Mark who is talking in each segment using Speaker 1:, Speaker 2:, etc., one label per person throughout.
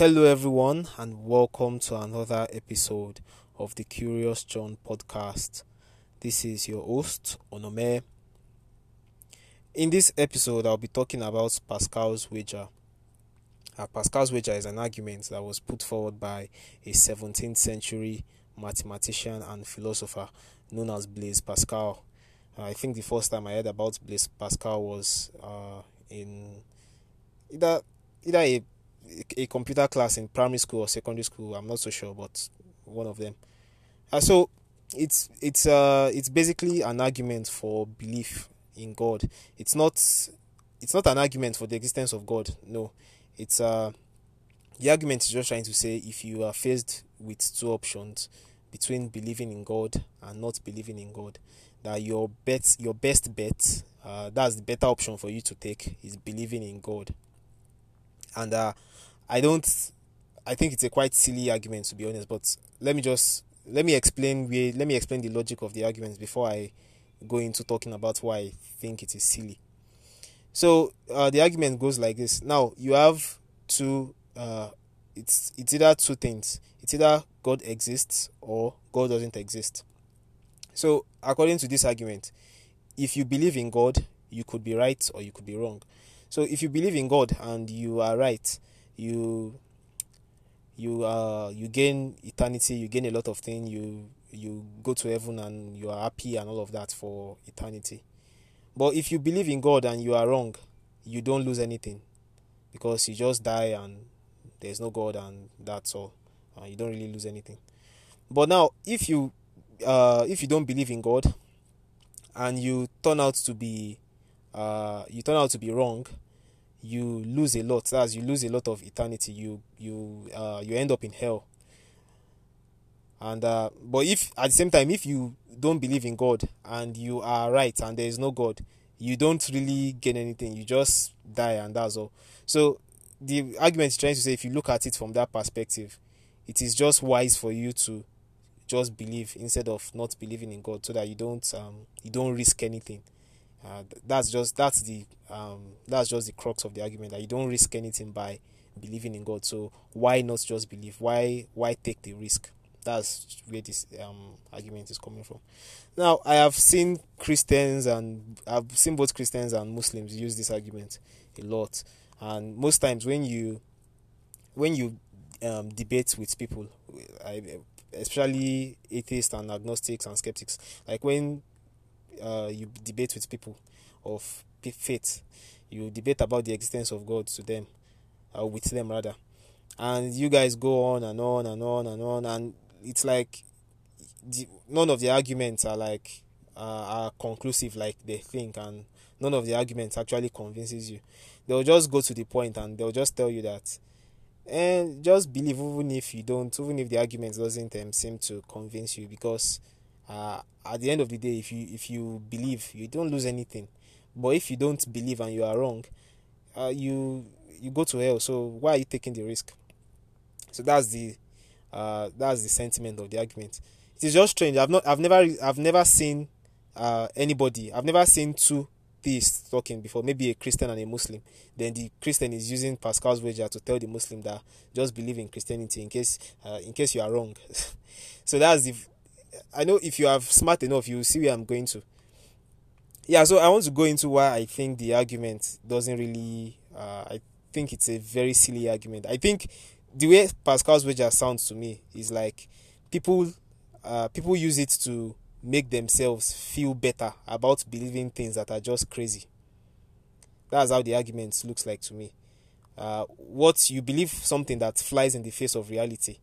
Speaker 1: Hello, everyone, and welcome to another episode of the Curious John podcast. This is your host, Onome. In this episode, I'll be talking about Pascal's wager. Uh, Pascal's wager is an argument that was put forward by a 17th century mathematician and philosopher known as Blaise Pascal. Uh, I think the first time I heard about Blaise Pascal was uh, in either either a a computer class in primary school or secondary school. I'm not so sure, but one of them. Uh, so it's it's uh it's basically an argument for belief in God. It's not it's not an argument for the existence of God. No, it's uh the argument is just trying to say if you are faced with two options between believing in God and not believing in God, that your bet your best bet uh, that's the better option for you to take is believing in God. And uh, I don't. I think it's a quite silly argument to be honest. But let me just let me explain. Let me explain the logic of the arguments before I go into talking about why I think it is silly. So uh, the argument goes like this. Now you have two. Uh, it's it's either two things. It's either God exists or God doesn't exist. So according to this argument, if you believe in God, you could be right or you could be wrong. So if you believe in God and you are right, you you uh you gain eternity, you gain a lot of things, you you go to heaven and you are happy and all of that for eternity. But if you believe in God and you are wrong, you don't lose anything because you just die and there's no God and that's all. Uh, you don't really lose anything. But now, if you uh, if you don't believe in God and you turn out to be uh, you turn out to be wrong, you lose a lot. As you lose a lot of eternity. You you uh, you end up in hell. And uh, but if at the same time, if you don't believe in God and you are right and there is no God, you don't really gain anything. You just die and that's all. So the argument is trying to say, if you look at it from that perspective, it is just wise for you to just believe instead of not believing in God, so that you don't um, you don't risk anything. Uh, that's just that's the um, that's just the crux of the argument that you don't risk anything by believing in God. So why not just believe? Why why take the risk? That's where this um, argument is coming from. Now I have seen Christians and I've seen both Christians and Muslims use this argument a lot, and most times when you when you um, debate with people, I, especially atheists and agnostics and skeptics, like when uh, you debate with people of faith, you debate about the existence of God to them, uh, with them rather, and you guys go on and on and on and on, and it's like the, none of the arguments are like uh, are conclusive like they think, and none of the arguments actually convinces you. They'll just go to the point and they'll just tell you that and just believe even if you don't even if the argument doesn't um, seem to convince you because uh, at the end of the day if you if you believe you don't lose anything. But if you don't believe and you are wrong uh, you you go to hell. So why are you taking the risk? So that's the uh, that's the sentiment of the argument. It is just strange. I've not i've never i've never seen uh, anybody i've never seen two theists talking before. Maybe a christian and a muslim. Then the christian is using pascal's wager to tell the muslim that just believe in christianity in case uh, in case you are wrong. So that's the I know if you are smart enough, you will see where I'm going to. Yeah, so I want to go into why I think the argument doesn't really. Uh, I think it's a very silly argument. I think the way Pascal's wager sounds to me is like people, uh, people use it to make themselves feel better about believing things that are just crazy. That's how the argument looks like to me. Uh, what you believe something that flies in the face of reality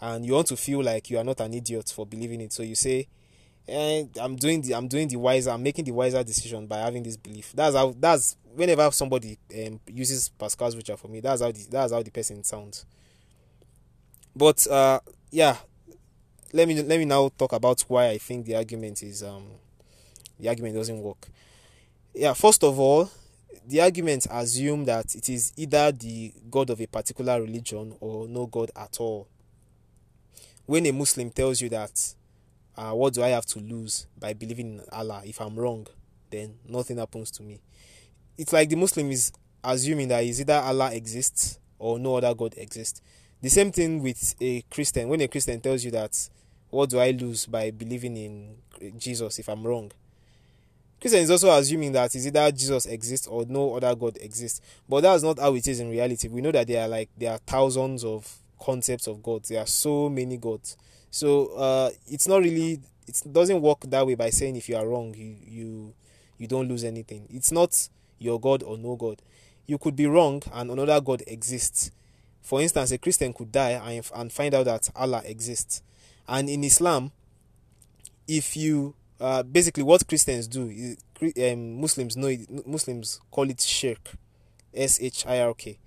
Speaker 1: and you want to feel like you are not an idiot for believing it. So you say, eh, I'm doing the I'm doing the wiser, I'm making the wiser decision by having this belief. That's how that's whenever somebody um, uses Pascal's wager for me, that's how the that's how the person sounds. But uh, yeah, let me let me now talk about why I think the argument is um the argument doesn't work. Yeah, first of all, the argument assume that it is either the god of a particular religion or no god at all when a Muslim tells you that, uh, what do I have to lose by believing in Allah? If I'm wrong, then nothing happens to me. It's like the Muslim is assuming that is either Allah exists or no other God exists. The same thing with a Christian. When a Christian tells you that, what do I lose by believing in Jesus if I'm wrong? Christian is also assuming that is either Jesus exists or no other God exists. But that's not how it is in reality. We know that there are like there are thousands of concepts of gods. There are so many gods. So uh, it's not really it doesn't work that way by saying if you are wrong you you you don't lose anything. It's not your God or no God. You could be wrong and another God exists. For instance, a Christian could die and, and find out that Allah exists. And in Islam, if you uh, basically what Christians do, um, Muslims know it, Muslims call it shirk, S H I R K.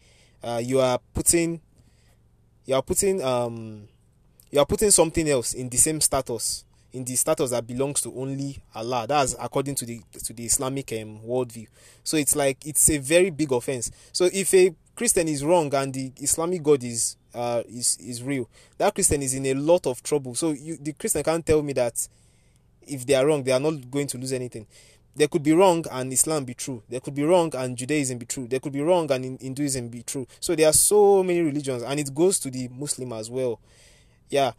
Speaker 1: Uh, you are putting, you are putting, um, you are putting something else in the same status, in the status that belongs to only Allah. That's according to the to the Islamic um, worldview. So it's like it's a very big offense. So if a Christian is wrong and the Islamic God is uh, is is real, that Christian is in a lot of trouble. So you, the Christian can't tell me that if they are wrong, they are not going to lose anything. They could be wrong and Islam be true. They could be wrong and Judaism be true. They could be wrong and Hinduism be true. So there are so many religions, and it goes to the Muslim as well. Yeah,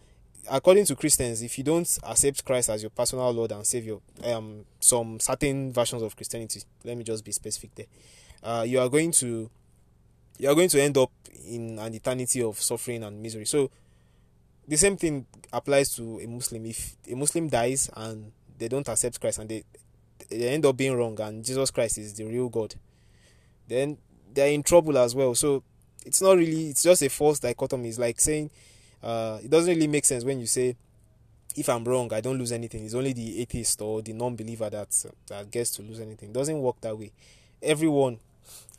Speaker 1: according to Christians, if you don't accept Christ as your personal Lord and Savior, um, some certain versions of Christianity, let me just be specific there, uh, you are going to you are going to end up in an eternity of suffering and misery. So the same thing applies to a Muslim. If a Muslim dies and they don't accept Christ and they they end up being wrong and Jesus Christ is the real God, then they're in trouble as well. So it's not really it's just a false dichotomy. It's like saying uh, it doesn't really make sense when you say if I'm wrong, I don't lose anything. It's only the atheist or the non-believer that that gets to lose anything. It doesn't work that way. Everyone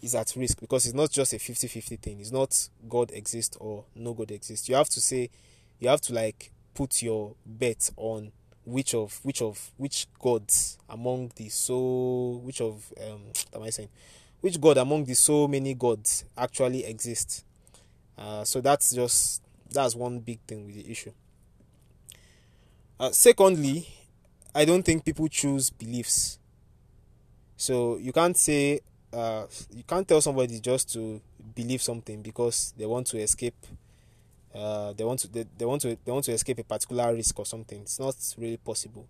Speaker 1: is at risk because it's not just a 50-50 thing. It's not God exists or no God exists. You have to say you have to like put your bet on which of which of which gods among the so which of um am I saying which god among the so many gods actually exists. Uh, so that's just that's one big thing with the issue. Uh, secondly, I don't think people choose beliefs. So you can't say uh, you can't tell somebody just to believe something because they want to escape uh, they want to they, they want to they want to escape a particular risk or something. It's not really possible.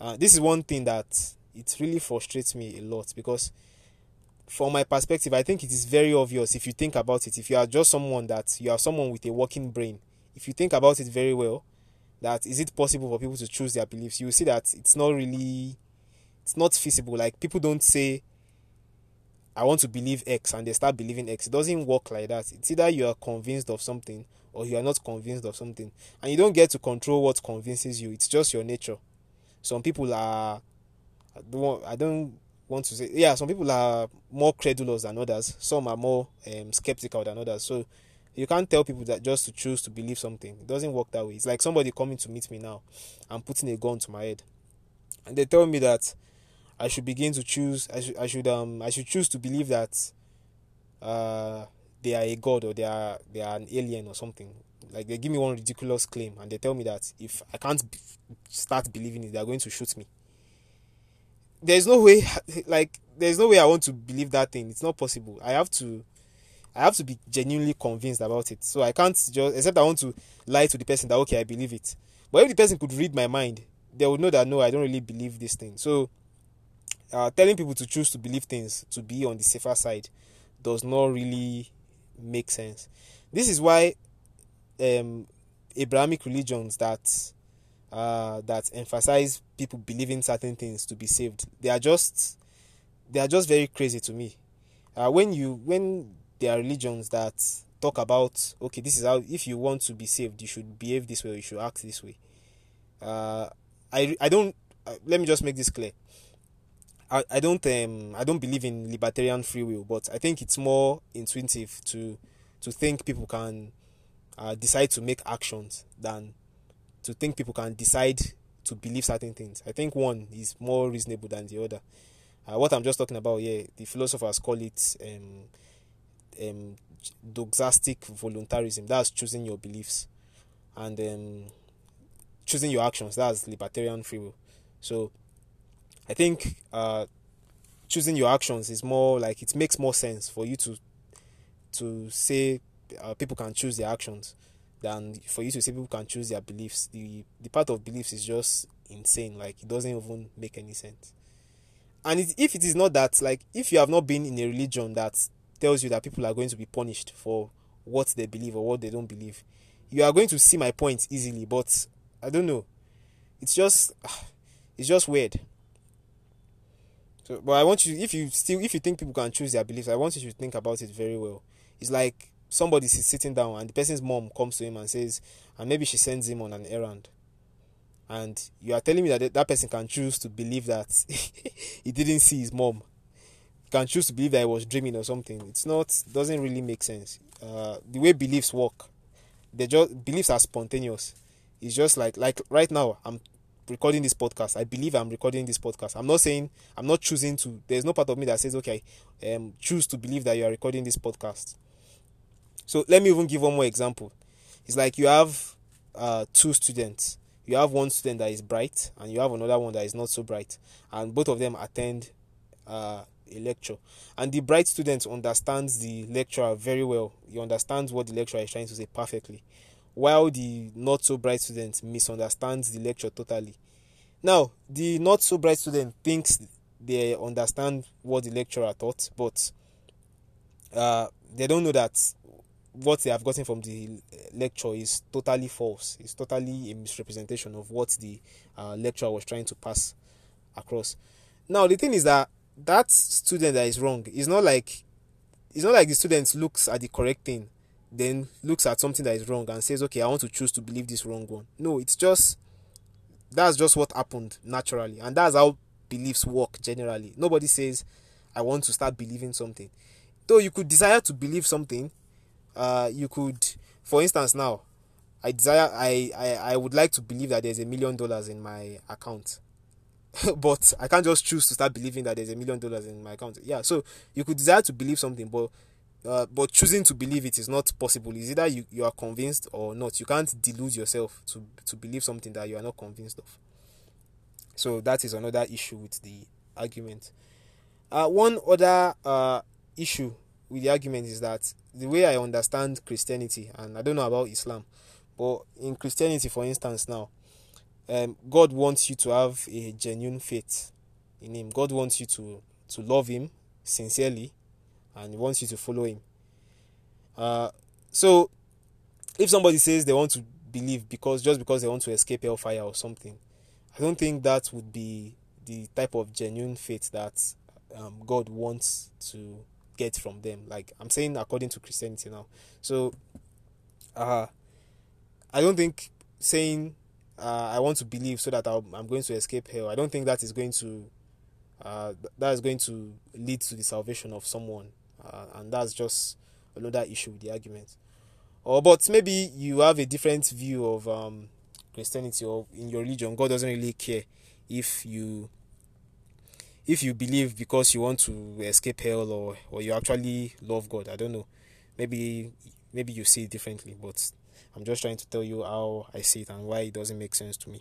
Speaker 1: Uh, this is one thing that it really frustrates me a lot because from my perspective, I think it is very obvious if you think about it. If you are just someone that you are someone with a working brain, if you think about it very well, that is it possible for people to choose their beliefs, you see that it's not really it's not feasible. Like people don't say I want to believe X and they start believing X. It doesn't work like that. It's either you are convinced of something or you are not convinced of something. And you don't get to control what convinces you. It's just your nature. Some people are I don't, I don't want to say yeah, some people are more credulous than others. Some are more um, skeptical than others. So you can't tell people that just to choose to believe something. It doesn't work that way. It's like somebody coming to meet me now and putting a gun to my head. And they tell me that I should begin to choose. I should. I should. Um. I should choose to believe that. Uh, they are a god or they are they are an alien or something. Like they give me one ridiculous claim and they tell me that if I can't b- start believing it, they are going to shoot me. There's no way. Like there's no way I want to believe that thing. It's not possible. I have to. I have to be genuinely convinced about it. So I can't just except I want to lie to the person that okay I believe it. But if the person could read my mind, they would know that no, I don't really believe this thing. So uh, telling people to choose to believe things to be on the safer side does not really make sense. This is why um, Abrahamic religions that uh, that emphasize people believing certain things to be saved, they are just they are just very crazy to me. Uh, when you when there are religions that talk about okay, this is how if you want to be saved, you should behave this way, you should act this way. Uh, I I don't. Uh, let me just make this clear. I, I don't um I don't believe in libertarian free will, but I think it's more intuitive to to think people can uh, decide to make actions than to think people can decide to believe certain things. I think one is more reasonable than the other. Uh, what I'm just talking about yeah, the philosophers call it um, um, doxastic voluntarism. That's choosing your beliefs, and um, choosing your actions. That's libertarian free will. So I think uh, choosing your actions is more like it makes more sense for you to to say uh, people can choose their actions than for you to say people can choose their beliefs. The the part of beliefs is just insane. Like it doesn't even make any sense. And it, if it is not that, like if you have not been in a religion that tells you that people are going to be punished for what they believe or what they don't believe, you are going to see my point easily. But I don't know. It's just it's just weird. So, but I want you, if you still, if you think people can choose their beliefs, I want you to think about it very well. It's like somebody is sitting down and the person's mom comes to him and says, and maybe she sends him on an errand. And you are telling me that that person can choose to believe that he didn't see his mom. Can choose to believe that he was dreaming or something. It's not, doesn't really make sense. Uh, the way beliefs work, they just beliefs are spontaneous. It's just like like right now I'm recording this podcast. I believe I'm recording this podcast. I'm not saying I'm not choosing to. There's no part of me that says, okay, um, choose to believe that you are recording this podcast. So let me even give one more example. It's like you have uh, two students. You have one student that is bright, and you have another one that is not so bright, and both of them attend uh, a lecture. And the bright student understands the lecturer very well. He understands what the lecturer is trying to say perfectly while the not so bright student misunderstands the lecture totally. Now, the not so bright student thinks they understand what the lecturer taught, but uh, they don't know that what they have gotten from the lecture is totally false. It's totally a misrepresentation of what the uh, lecturer was trying to pass across. Now, the thing is that that student that is wrong is not like it's not like the student looks at the correct thing then looks at something that is wrong and says, okay, I want to choose to believe this wrong one. No, it's just that's just what happened naturally, and that's how beliefs work generally. Nobody says, I want to start believing something. Though you could desire to believe something, uh, you could, for instance, now, I desire, I, I, I would like to believe that there's a million dollars in my account. but I can't just choose to start believing that there's a million dollars in my account. Yeah, so you could desire to believe something, but uh, but choosing to believe it is not possible. It's either you, you are convinced or not. You can't delude yourself to, to believe something that you are not convinced of. So that is another issue with the argument. Uh, one other uh, issue with the argument is that the way I understand Christianity, and I don't know about Islam, but in Christianity, for instance, now, um, God wants you to have a genuine faith in Him. God wants you to, to love Him sincerely and he wants you to follow him. Uh, so, if somebody says they want to believe because just because they want to escape hellfire or something, I don't think that would be the type of genuine faith that um, God wants to get from them. Like I'm saying, according to Christianity now. So, uh, I don't think saying uh, I want to believe so that i am going to escape hell. I don't think that is going to uh, that is going to lead to the salvation of someone uh, and that's just another issue with the argument. Or but maybe you have a different view of um, Christianity or in your religion. God doesn't really care if you if you believe because you want to escape hell or or you actually love God. I don't know. Maybe maybe you see it differently, but I'm just trying to tell you how I see it and why it doesn't make sense to me.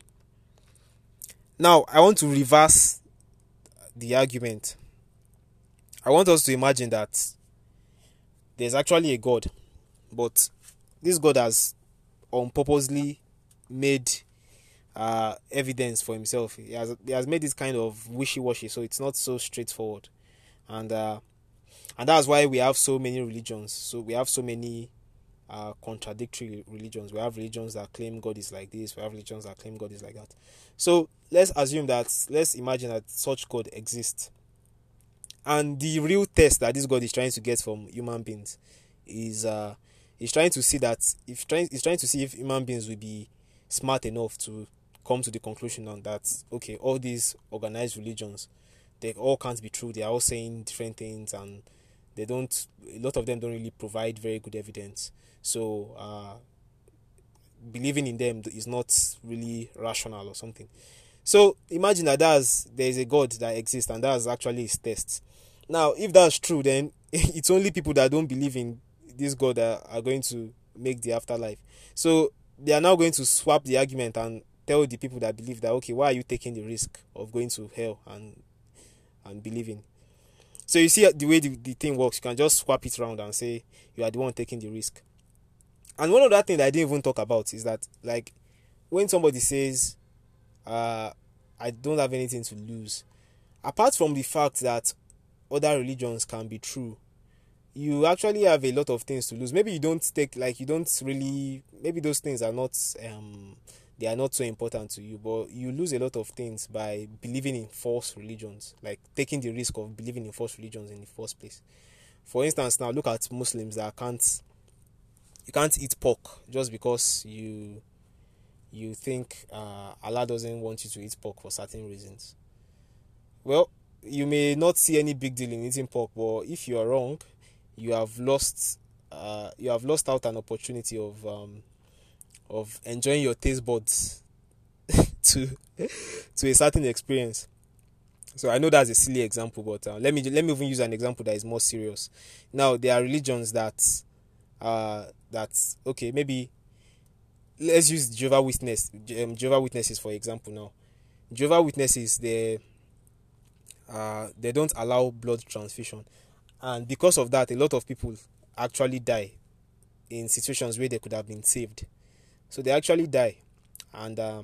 Speaker 1: Now, I want to reverse the argument I want us to imagine that there's actually a God, but this God has unpurposely made uh, evidence for himself. He has he has made this kind of wishy washy, so it's not so straightforward, and uh, and that's why we have so many religions. So we have so many uh, contradictory religions. We have religions that claim God is like this. We have religions that claim God is like that. So let's assume that let's imagine that such God exists and the real test that this God is trying to get from human beings is uh he's trying to see that if trying he's trying to see if human beings will be smart enough to come to the conclusion on that okay all these organized religions they all can't be true. They are all saying different things and they don't a lot of them don't really provide very good evidence. So uh believing in them is not really rational or something. So imagine that there's there is a god that exists and that's actually his test now, if that's true, then it's only people that don't believe in this God that are going to make the afterlife. So they are now going to swap the argument and tell the people that believe that okay, why are you taking the risk of going to hell and and believing? So you see the way the, the thing works, you can just swap it around and say you are the one taking the risk. and one other thing that I didn't even talk about is that like when somebody says, uh, "I don't have anything to lose," apart from the fact that other religions can be true, you actually have a lot of things to lose. Maybe you don't take like you don't really maybe those things are not um they are not so important to you, but you lose a lot of things by believing in false religions, like taking the risk of believing in false religions in the first place. For instance, now look at Muslims that can't you can't eat pork just because you you think uh, Allah doesn't want you to eat pork for certain reasons. Well, you may not see any big deal in eating pork, but if you are wrong, you have lost uh, you have lost out an opportunity of um, of enjoying your taste buds to to a certain experience. So I know that's a silly example, but uh, let me let me even use an example that is more serious. Now there are religions that uh that okay maybe let's use Jehovah Witness um, Jehovah Witnesses for example now. Jehovah Witnesses they uh they don't allow blood transfusion. And because of that a lot of people actually die in situations where they could have been saved. So they actually die. And uh,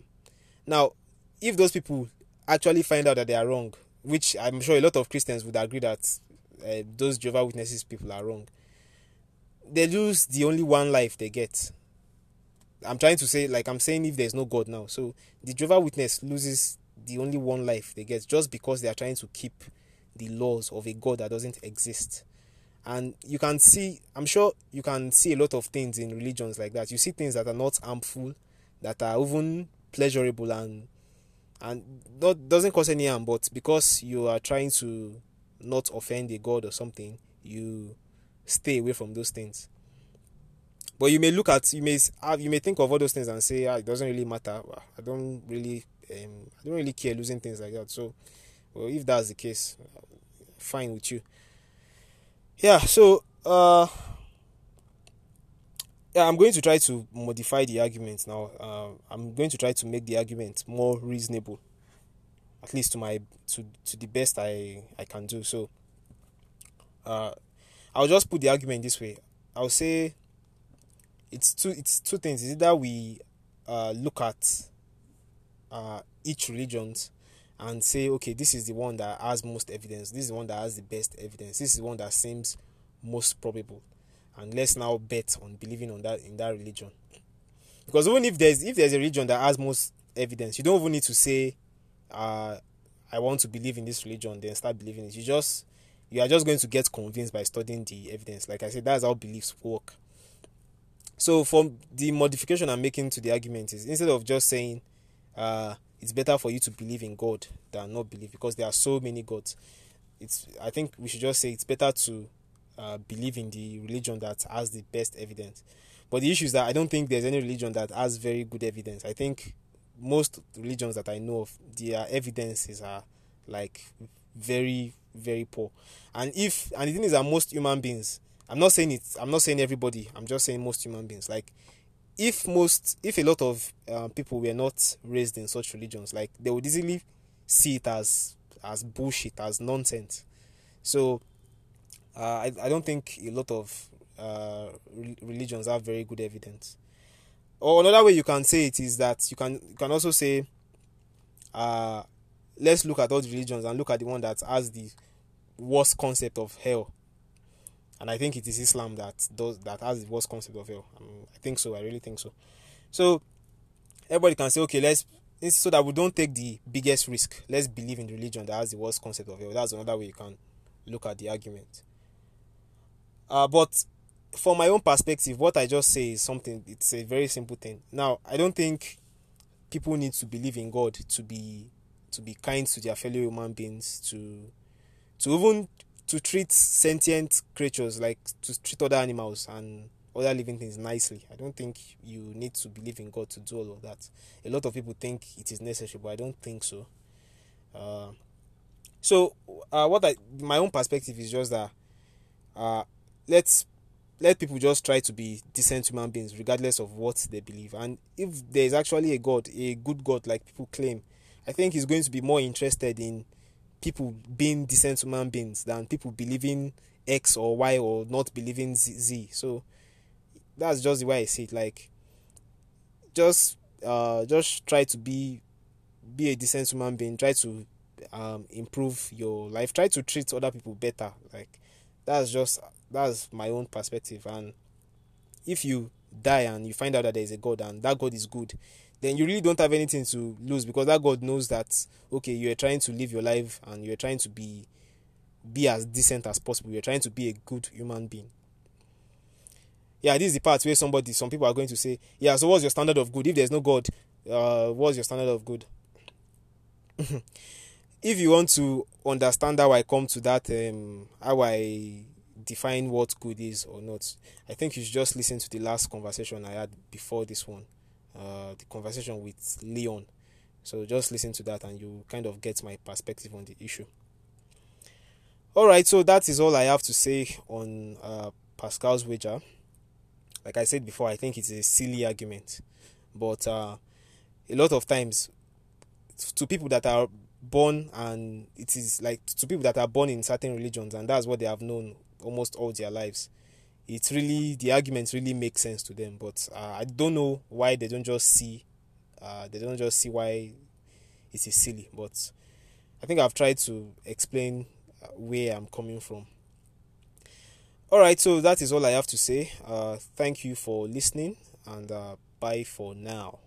Speaker 1: now if those people actually find out that they are wrong which i'm sure a lot of christians would agree that uh, those jehovah witnesses people are wrong they lose the only one life they get. I'm trying to say like i'm saying if there's no god now. So the jehovah witness loses the only one life they get just because they are trying to keep the laws of a God that doesn't exist. And you can see, I'm sure you can see a lot of things in religions like that. You see things that are not harmful, that are even pleasurable and and not doesn't cause any harm, but because you are trying to not offend a god or something, you stay away from those things. But you may look at you may have you may think of all those things and say ah, it doesn't really matter. I don't really um, I don't really care losing things like that. So, well, if that's the case, fine with you. Yeah, so uh yeah, I'm going to try to modify the argument now. Uh, I'm going to try to make the argument more reasonable, at least to my to to the best I I can do. So, uh, I'll just put the argument this way. I'll say it's two it's two things. Is either we uh, look at uh, each religions and say, okay, this is the one that has most evidence. This is the one that has the best evidence. This is the one that seems most probable. And let's now bet on believing on that in that religion. Because even if there's if there's a religion that has most evidence, you don't even need to say, uh, I want to believe in this religion, then start believing it. You just you are just going to get convinced by studying the evidence. Like I said, that's how beliefs work. So from the modification I'm making to the argument is instead of just saying uh, it's better for you to believe in God than not believe because there are so many gods. It's I think we should just say it's better to uh, believe in the religion that has the best evidence. But the issue is that I don't think there's any religion that has very good evidence. I think most religions that I know of, their evidences are like very very poor. And if and the thing is that most human beings, I'm not saying it, I'm not saying everybody, I'm just saying most human beings. Like if most if a lot of uh, people were not raised in such religions like they would easily see it as as bullshit as nonsense. So uh, I, I don't think a lot of uh, re- religions have very good evidence. Or another way you can say it is that you can you can also say uh, let's look at all the religions and look at the one that has the worst concept of hell and I think it is Islam that does that has the worst concept of hell. I, mean, I think so. I really think so. So everybody can say, okay, let's so that we don't take the biggest risk. Let's believe in religion that has the worst concept of hell. That's another way you can look at the argument. Uh, but from my own perspective, what I just say is something. It's a very simple thing. Now, I don't think people need to believe in God to be to be kind to their fellow human beings to to even to treat sentient creatures like to treat other animals and other living things nicely. I don't think you need to believe in God to do all of that. A lot of people think it is necessary, but I don't think so. Uh, so, uh, what I my own perspective is just that uh, let's let people just try to be decent human beings, regardless of what they believe. And if there is actually a God, a good God like people claim, I think He's going to be more interested in people being decent human beings than people believing X or Y or not believing Z. So that's just the way I see it. Like, just uh, just try to be be a decent human being. Try to um, improve your life. Try to treat other people better. Like, that's just that's my own perspective. And if you die and you find out that there is a God and that God is good, then you really don't have anything to lose because that God knows that okay, you are trying to live your life and you are trying to be be as decent as possible. You're trying to be a good human being. Yeah, this is the part where somebody, some people are going to say, yeah, so what's your standard of good? If there's no God, uh, what's your standard of good? if you want to understand how I come to that, um, how I define what good is or not, I think you should just listen to the last conversation I had before this one, uh, the conversation with Leon. So just listen to that and you kind of get my perspective on the issue. All right, so that is all I have to say on uh, Pascal's wager. Like I said before, I think it's a silly argument, but uh, a lot of times, to people that are born and it is like to people that are born in certain religions and that's what they have known almost all their lives it's really the arguments really make sense to them but uh, i don't know why they don't just see uh, they don't just see why it is silly but i think i've tried to explain where I'm coming from. All right, so that is all I have to say. Uh, thank you for listening, and uh, bye for now.